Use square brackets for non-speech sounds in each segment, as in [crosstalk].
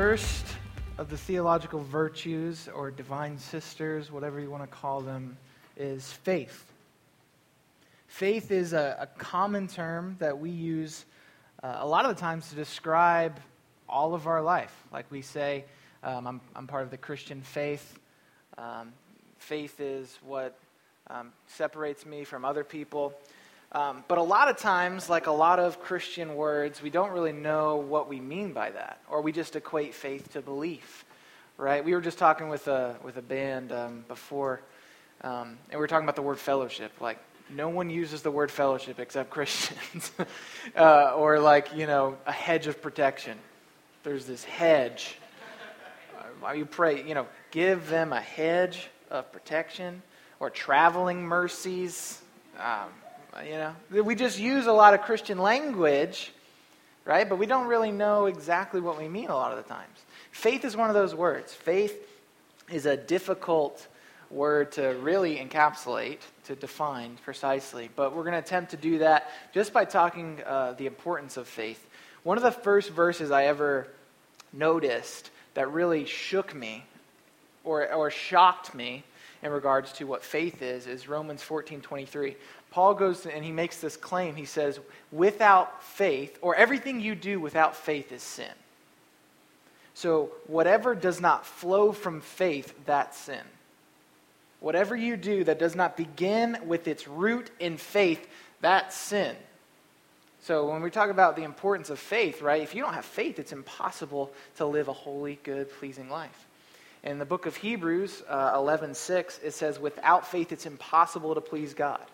first of the theological virtues or divine sisters, whatever you want to call them, is faith. Faith is a, a common term that we use uh, a lot of the times to describe all of our life. Like we say, um, I'm, I'm part of the Christian faith. Um, faith is what um, separates me from other people. Um, but a lot of times, like a lot of Christian words, we don't really know what we mean by that, or we just equate faith to belief, right? We were just talking with a, with a band um, before, um, and we were talking about the word fellowship. Like, no one uses the word fellowship except [laughs] Christians, [laughs] uh, or like, you know, a hedge of protection. There's this hedge. Uh, you pray, you know, give them a hedge of protection, or traveling mercies. Um, you know, we just use a lot of Christian language, right? But we don't really know exactly what we mean a lot of the times. Faith is one of those words. Faith is a difficult word to really encapsulate, to define precisely. But we're going to attempt to do that just by talking uh, the importance of faith. One of the first verses I ever noticed that really shook me or, or shocked me in regards to what faith is is Romans 14 23. Paul goes and he makes this claim. He says, without faith, or everything you do without faith is sin. So, whatever does not flow from faith, that's sin. Whatever you do that does not begin with its root in faith, that's sin. So, when we talk about the importance of faith, right, if you don't have faith, it's impossible to live a holy, good, pleasing life. In the book of Hebrews uh, 11 6, it says, Without faith, it's impossible to please God.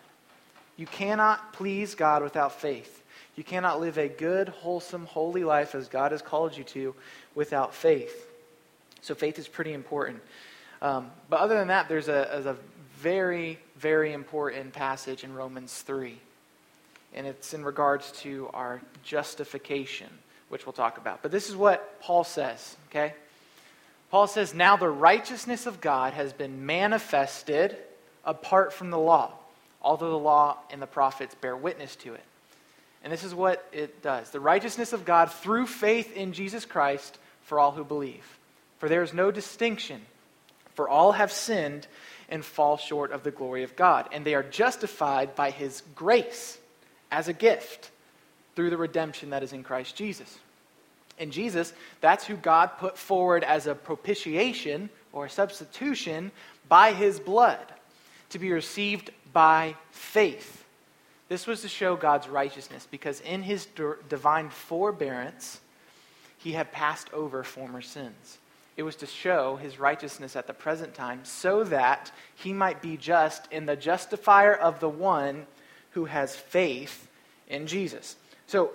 You cannot please God without faith. You cannot live a good, wholesome, holy life as God has called you to without faith. So faith is pretty important. Um, but other than that, there's a, a very, very important passage in Romans 3. And it's in regards to our justification, which we'll talk about. But this is what Paul says, okay? Paul says, Now the righteousness of God has been manifested apart from the law although the law and the prophets bear witness to it. And this is what it does the righteousness of God through faith in Jesus Christ for all who believe. For there is no distinction, for all have sinned and fall short of the glory of God, and they are justified by his grace as a gift through the redemption that is in Christ Jesus. In Jesus, that's who God put forward as a propitiation or a substitution by his blood to be received by faith. This was to show God's righteousness because in his divine forbearance, he had passed over former sins. It was to show his righteousness at the present time so that he might be just in the justifier of the one who has faith in Jesus. So,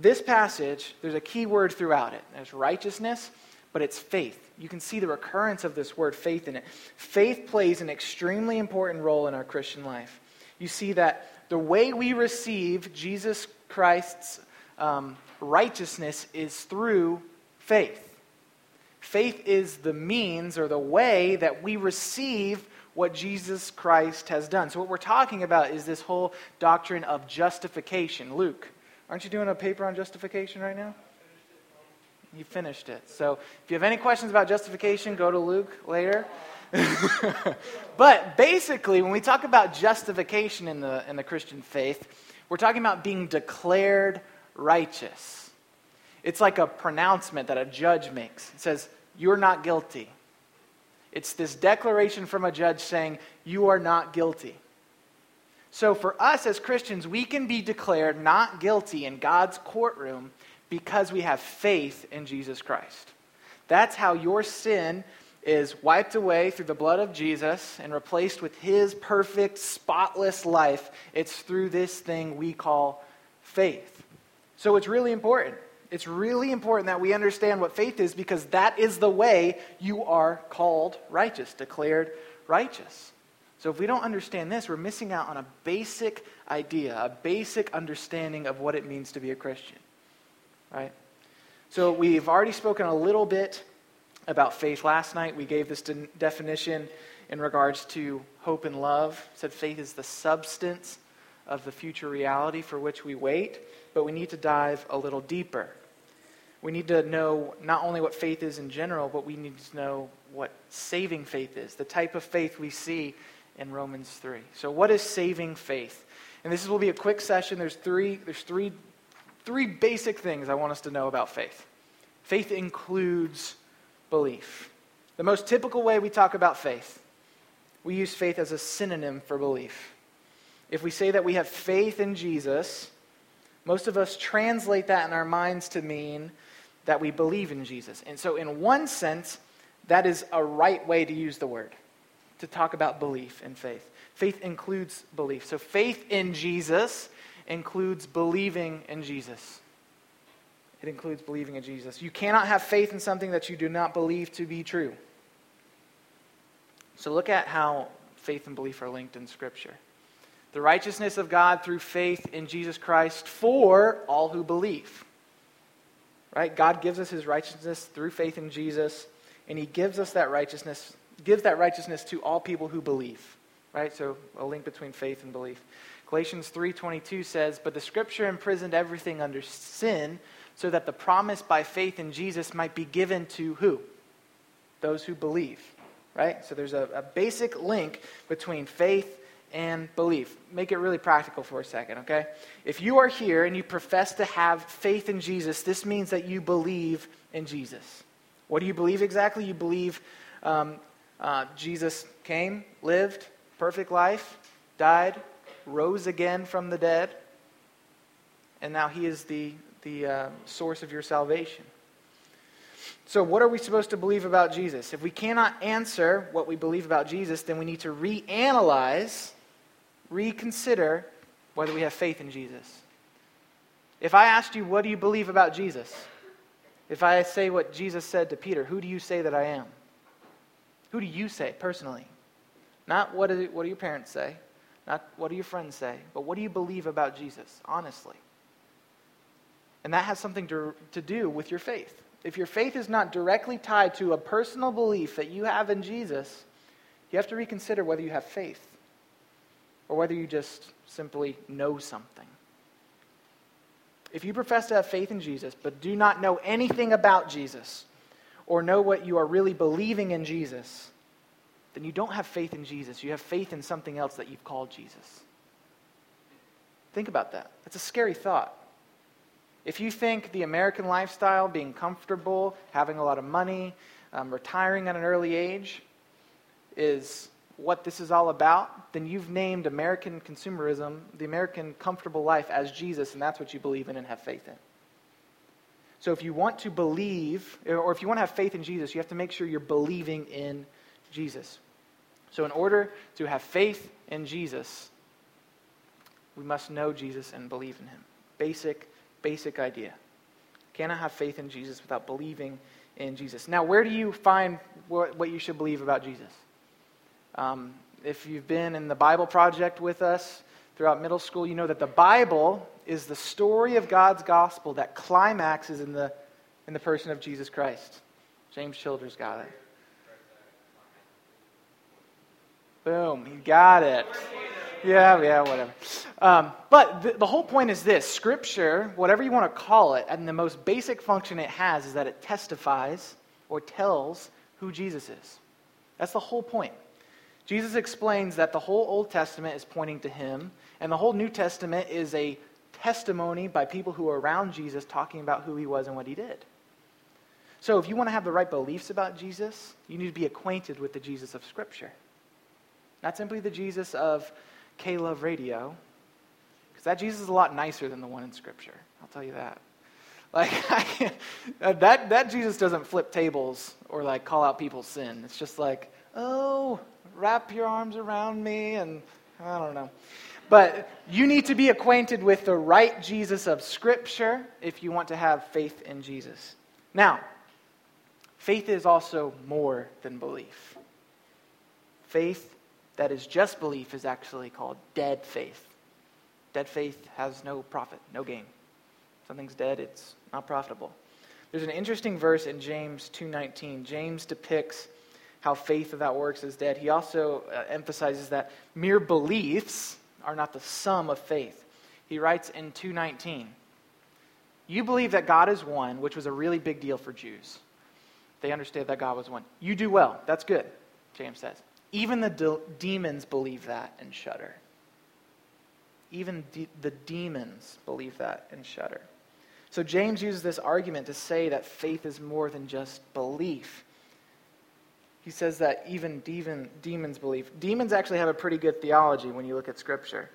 this passage, there's a key word throughout it. There's righteousness, but it's faith. You can see the recurrence of this word faith in it. Faith plays an extremely important role in our Christian life. You see that the way we receive Jesus Christ's um, righteousness is through faith. Faith is the means or the way that we receive what Jesus Christ has done. So, what we're talking about is this whole doctrine of justification. Luke, aren't you doing a paper on justification right now? You finished it. So if you have any questions about justification, go to Luke later. [laughs] but basically, when we talk about justification in the, in the Christian faith, we're talking about being declared righteous. It's like a pronouncement that a judge makes. It says, You're not guilty. It's this declaration from a judge saying, You are not guilty. So for us as Christians, we can be declared not guilty in God's courtroom because we have faith in Jesus Christ. That's how your sin is wiped away through the blood of Jesus and replaced with his perfect, spotless life. It's through this thing we call faith. So it's really important. It's really important that we understand what faith is because that is the way you are called righteous, declared righteous. So if we don't understand this, we're missing out on a basic idea, a basic understanding of what it means to be a Christian right? So we've already spoken a little bit about faith last night. We gave this de- definition in regards to hope and love. said faith is the substance of the future reality for which we wait, but we need to dive a little deeper. We need to know not only what faith is in general, but we need to know what saving faith is, the type of faith we see in Romans 3. So, what is saving faith? And this will be a quick session. There's three, there's three, three basic things I want us to know about faith. Faith includes belief. The most typical way we talk about faith, we use faith as a synonym for belief. If we say that we have faith in Jesus, most of us translate that in our minds to mean that we believe in Jesus. And so, in one sense, that is a right way to use the word, to talk about belief and faith. Faith includes belief. So, faith in Jesus includes believing in Jesus. It includes believing in Jesus. You cannot have faith in something that you do not believe to be true. So, look at how faith and belief are linked in Scripture the righteousness of God through faith in Jesus Christ for all who believe. Right? God gives us his righteousness through faith in Jesus, and he gives us that righteousness, gives that righteousness to all people who believe. Right? So a link between faith and belief. Galatians 3:22 says, "But the scripture imprisoned everything under sin, so that the promise by faith in Jesus might be given to who? Those who believe." Right? So there's a, a basic link between faith and belief. Make it really practical for a second, okay? If you are here and you profess to have faith in Jesus, this means that you believe in Jesus. What do you believe exactly? You believe um, uh, Jesus came, lived, perfect life, died, rose again from the dead, and now he is the, the uh, source of your salvation. So, what are we supposed to believe about Jesus? If we cannot answer what we believe about Jesus, then we need to reanalyze reconsider whether we have faith in Jesus. If I asked you, what do you believe about Jesus? If I say what Jesus said to Peter, who do you say that I am? Who do you say personally? Not what what do your parents say, not what do your friends say, but what do you believe about Jesus, honestly? And that has something to, to do with your faith. If your faith is not directly tied to a personal belief that you have in Jesus, you have to reconsider whether you have faith or whether you just simply know something. If you profess to have faith in Jesus, but do not know anything about Jesus, or know what you are really believing in Jesus, then you don't have faith in Jesus. You have faith in something else that you've called Jesus. Think about that. That's a scary thought. If you think the American lifestyle, being comfortable, having a lot of money, um, retiring at an early age, is what this is all about, then you've named American consumerism, the American comfortable life, as Jesus, and that's what you believe in and have faith in. So if you want to believe, or if you want to have faith in Jesus, you have to make sure you're believing in Jesus. So in order to have faith in Jesus, we must know Jesus and believe in him. Basic, basic idea. Cannot have faith in Jesus without believing in Jesus. Now, where do you find what, you should believe about Jesus? Um, if you've been in the Bible Project with us throughout middle school, you know that the Bible is the story of God's gospel that climaxes in the, in the person of Jesus Christ. James Childers got it. Boom, you got it. Yeah, yeah, whatever. Um, but the, the whole point is this Scripture, whatever you want to call it, and the most basic function it has is that it testifies or tells who Jesus is. That's the whole point. Jesus explains that the whole Old Testament is pointing to him, and the whole New Testament is a testimony by people who are around Jesus talking about who he was and what he did. So, if you want to have the right beliefs about Jesus, you need to be acquainted with the Jesus of Scripture. Not simply the Jesus of K Love Radio, because that Jesus is a lot nicer than the one in Scripture. I'll tell you that. Like, [laughs] that, that Jesus doesn't flip tables or like call out people's sin. It's just like, oh, wrap your arms around me, and I don't know. But you need to be acquainted with the right Jesus of Scripture if you want to have faith in Jesus. Now, faith is also more than belief. Faith that is just belief is actually called dead faith. Dead faith has no profit, no gain. Something's dead, it's not profitable. There's an interesting verse in James 2:19. James depicts how faith without works is dead, he also uh, emphasizes that mere beliefs are not the sum of faith. He writes in 219, You believe that God is one, which was a really big deal for Jews. They understood that God was one. You do well. That's good, James says. Even the de- demons believe that and shudder. Even de- the demons believe that and shudder. So James uses this argument to say that faith is more than just belief. He says that even demon, demons believe. Demons actually have a pretty good theology when you look at Scripture.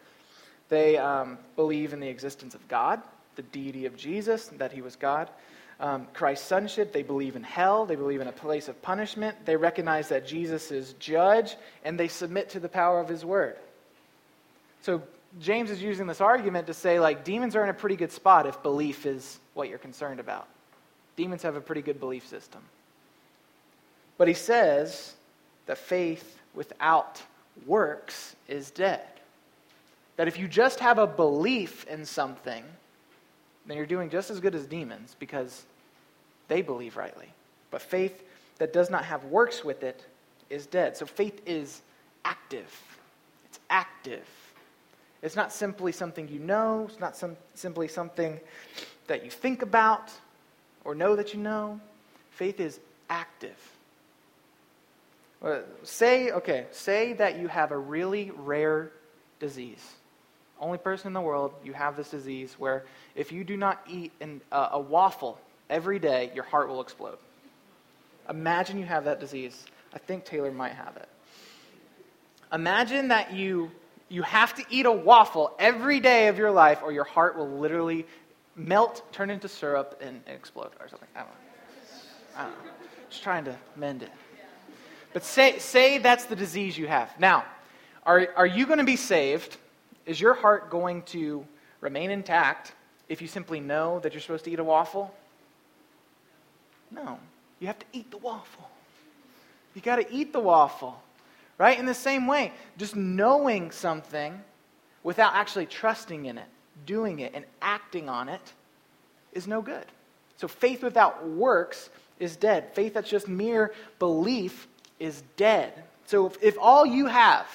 They um, believe in the existence of God, the deity of Jesus, that he was God. Um, Christ's sonship, they believe in hell, they believe in a place of punishment, they recognize that Jesus is judge, and they submit to the power of his word. So James is using this argument to say, like, demons are in a pretty good spot if belief is what you're concerned about. Demons have a pretty good belief system. But he says that faith without works is dead. That if you just have a belief in something, then you're doing just as good as demons because they believe rightly. But faith that does not have works with it is dead. So faith is active. It's active. It's not simply something you know, it's not some, simply something that you think about or know that you know. Faith is active. Say, okay, say that you have a really rare disease. Only person in the world, you have this disease where if you do not eat an, uh, a waffle every day, your heart will explode. Imagine you have that disease. I think Taylor might have it. Imagine that you you have to eat a waffle every day of your life, or your heart will literally melt, turn into syrup, and, explode, or something. I don't know. I don't know. Just trying to mend it. But say, say that's the disease you have. Now, are, are you going to be saved? Is your heart going to remain intact if you simply know that you're supposed to eat a waffle? No. You have to eat the waffle. You got to eat the waffle. Right? In the same way, just knowing something without actually trusting in it, doing it, and acting on it is no good. So faith without works is dead. Faith that's just mere belief is dead. So if, if all you have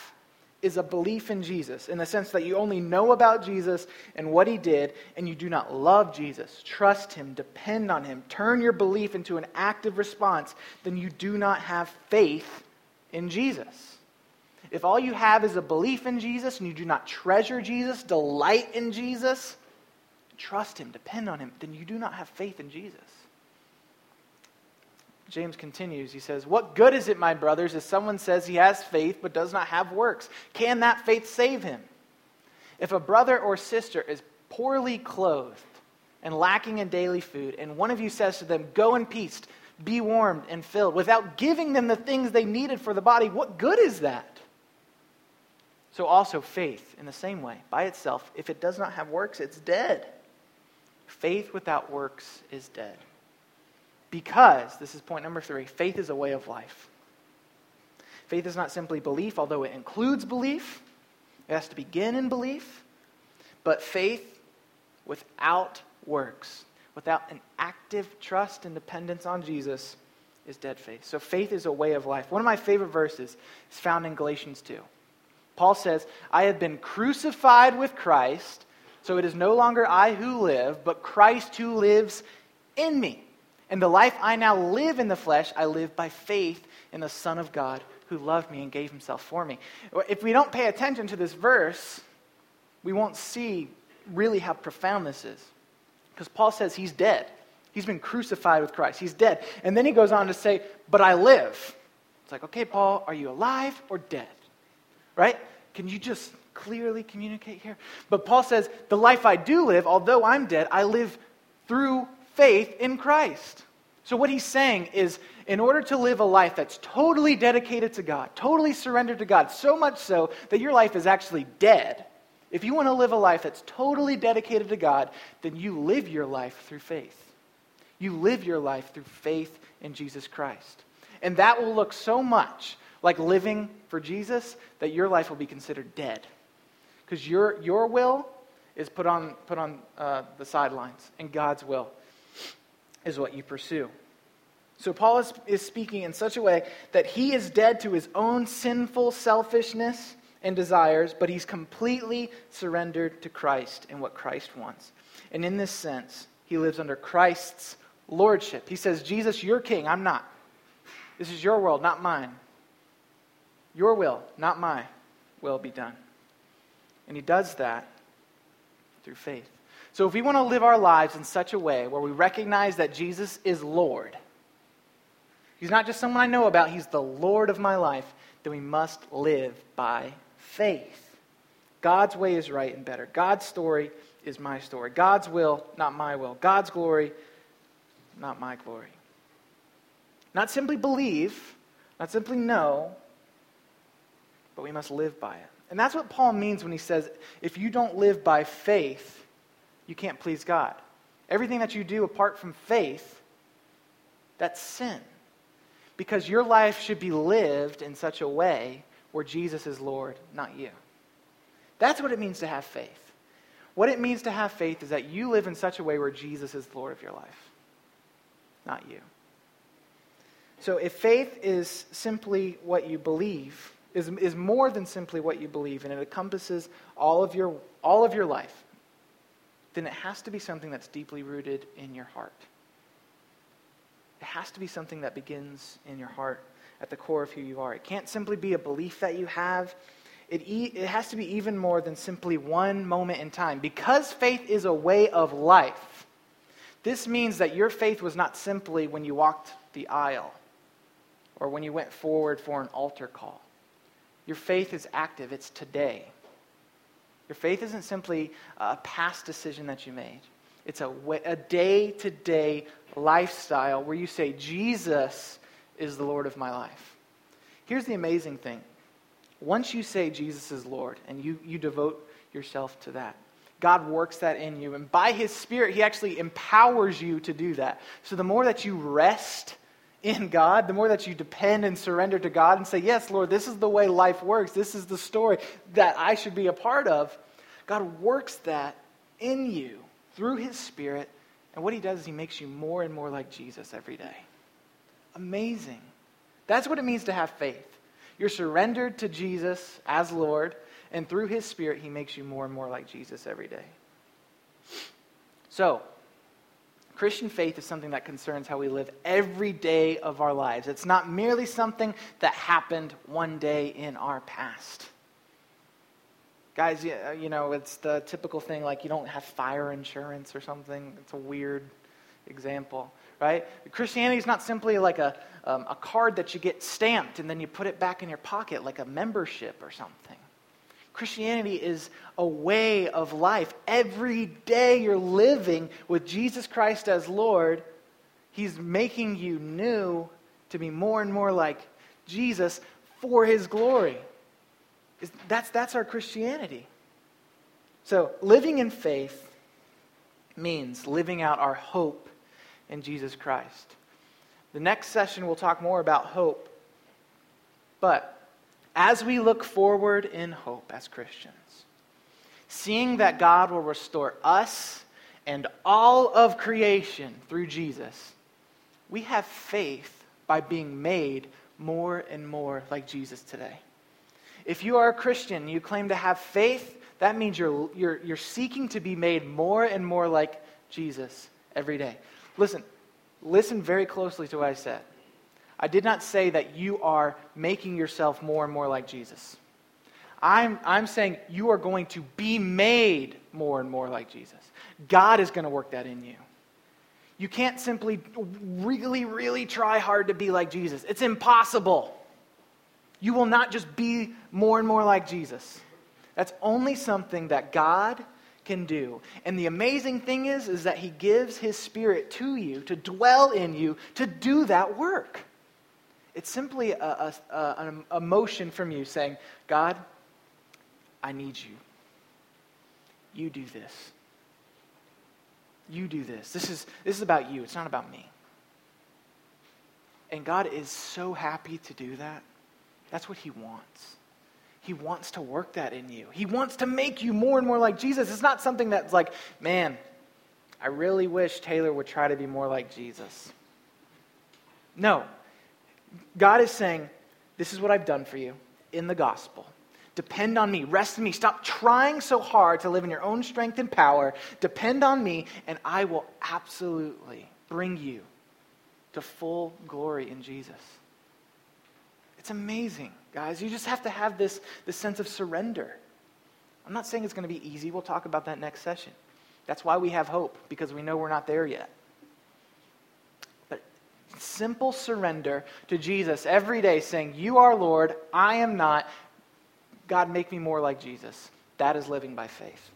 is a belief in Jesus, in the sense that you only know about Jesus and what he did, and you do not love Jesus, trust him, depend on him, turn your belief into an active response, then you do not have faith in Jesus. If all you have is a belief in Jesus and you do not treasure Jesus, delight in Jesus, trust Him, depend on Him, then you do not have faith in Jesus. James continues. He says, What good is it, my brothers, if someone says he has faith but does not have works? Can that faith save him? If a brother or sister is poorly clothed and lacking in daily food, and one of you says to them, Go in peace, be warmed and filled, without giving them the things they needed for the body, what good is that? So also faith, in the same way, by itself, if it does not have works, it's dead. Faith without works is dead. Because, this is point number three, faith is a way of life. Faith is not simply belief, although it includes belief. It has to begin in belief. But faith without works, without an active trust and dependence on Jesus, is dead faith. So faith is a way of life. One of my favorite verses is found in Galatians 2. Paul says, I have been crucified with Christ, so it is no longer I who live, but Christ who lives in me. And the life I now live in the flesh, I live by faith in the Son of God who loved me and gave himself for me. If we don't pay attention to this verse, we won't see really how profound this is. Because Paul says he's dead. He's been crucified with Christ. He's dead. And then he goes on to say, But I live. It's like, okay, Paul, are you alive or dead? right? Can you just clearly communicate here? But Paul says, The life I do live, although I'm dead, I live through faith in Christ. So, what he's saying is, in order to live a life that's totally dedicated to God, totally surrendered to God, so much so that your life is actually dead, if you want to live a life that's totally dedicated to God, then you live your life through faith. You live your life through faith in Jesus Christ. And that will look so much like living for Jesus, that your life will be considered dead. Because your, your will is put on, put on uh, the sidelines, and God's will is what you pursue. So Paul is, is speaking in such a way that he is dead to his own sinful selfishness and desires, but he's completely surrendered to Christ and what Christ wants. And in this sense, He lives under Christ's lordship. He says, Jesus, you're king. I'm not. This is your world, not mine. Your will, not my will, be done. And he does that through faith. So if we want to live our lives in such a way where we recognize that Jesus is Lord, He's not just someone I know about, He's the Lord of my life, then we must live by faith. God's way is right and better. God's story is my story. God's will, not my will. God's glory, not my glory. Not simply believe, not simply know, but we must live by it. And that's what Paul means when he says, if you don't live by faith, you can't please God. Everything that you do apart from faith, that's sin. Because your life should be lived in such a way where Jesus is Lord, not you. That's what it means to have faith. What it means to have faith is that you live in such a way where Jesus is Lord of your life, not you. So if faith is simply what you believe, is, is more than simply what you believe, and it encompasses all of, your, all of your life, then it has to be something that's deeply rooted in your heart. It has to be something that begins in your heart at the core of who you are. It can't simply be a belief that you have. It, e- it has to be even more than simply one moment in time. Because faith is a way of life, this means that your faith was not simply when you walked the aisle or when you went forward for an altar call. Your faith is active, it's today. Your faith isn't simply a past decision that you made. It's a day to day lifestyle where you say, Jesus is the Lord of my life. Here's the amazing thing once you say Jesus is Lord and you, you devote yourself to that, God works that in you. And by His Spirit, He actually empowers you to do that. So the more that you rest in God, the more that you depend and surrender to God and say, Yes, Lord, this is the way life works. This is the story that I should be a part of. God works that in you through His Spirit. And what He does is He makes you more and more like Jesus every day. Amazing. That's what it means to have faith. You're surrendered to Jesus as Lord, and through His Spirit, He makes you more and more like Jesus every day. So, Christian faith is something that concerns how we live every day of our lives. It's not merely something that happened one day in our past. Guys, uh, you know, it's the typical thing like you don't have fire insurance or something. It's a weird example, right? Christianity is not simply like a, um, a card that you get stamped and then you put it back in your pocket like a membership or something. Christianity is a way of life. Every day you're living with Jesus Christ as Lord, He's making you new to be more and more like Jesus for His glory. That's, that's our Christianity. So, living in faith means living out our hope in Jesus Christ. The next session, we'll talk more about hope. But as we look forward in hope as Christians, seeing that God will restore us and all of creation through Jesus, we have faith by being made more and more like Jesus today. If you are a Christian, you claim to have faith, that means you're, you're, you're seeking to be made more and more like Jesus every day. Listen, listen very closely to what I said. I did not say that you are making yourself more and more like Jesus. I'm, I'm saying you are going to be made more and more like Jesus. God is going to work that in you. You can't simply really, really try hard to be like Jesus. It's impossible. You will not just be more and more like Jesus. That's only something that God can do. And the amazing thing is is that he gives his spirit to you to dwell in you to do that work. It's simply a, a, a, a motion from you saying, God, I need you. You do this. You do this. This is, this is about you. It's not about me. And God is so happy to do that. That's what He wants. He wants to work that in you. He wants to make you more and more like Jesus. It's not something that's like, man, I really wish Taylor would try to be more like Jesus. No. God is saying, this is what I've done for you in the gospel. Depend on me. Rest in me. Stop trying so hard to live in your own strength and power. Depend on me, and I will absolutely bring you to full glory in Jesus. It's amazing, guys. You just have to have this, this sense of surrender. I'm not saying it's going to be easy. We'll talk about that next session. That's why we have hope, because we know we're not there yet. Simple surrender to Jesus every day, saying, You are Lord, I am not. God, make me more like Jesus. That is living by faith.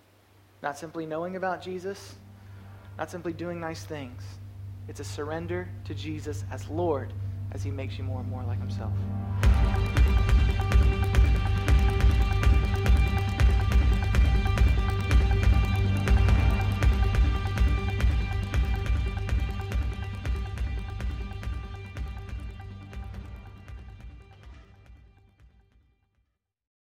Not simply knowing about Jesus, not simply doing nice things. It's a surrender to Jesus as Lord as he makes you more and more like himself.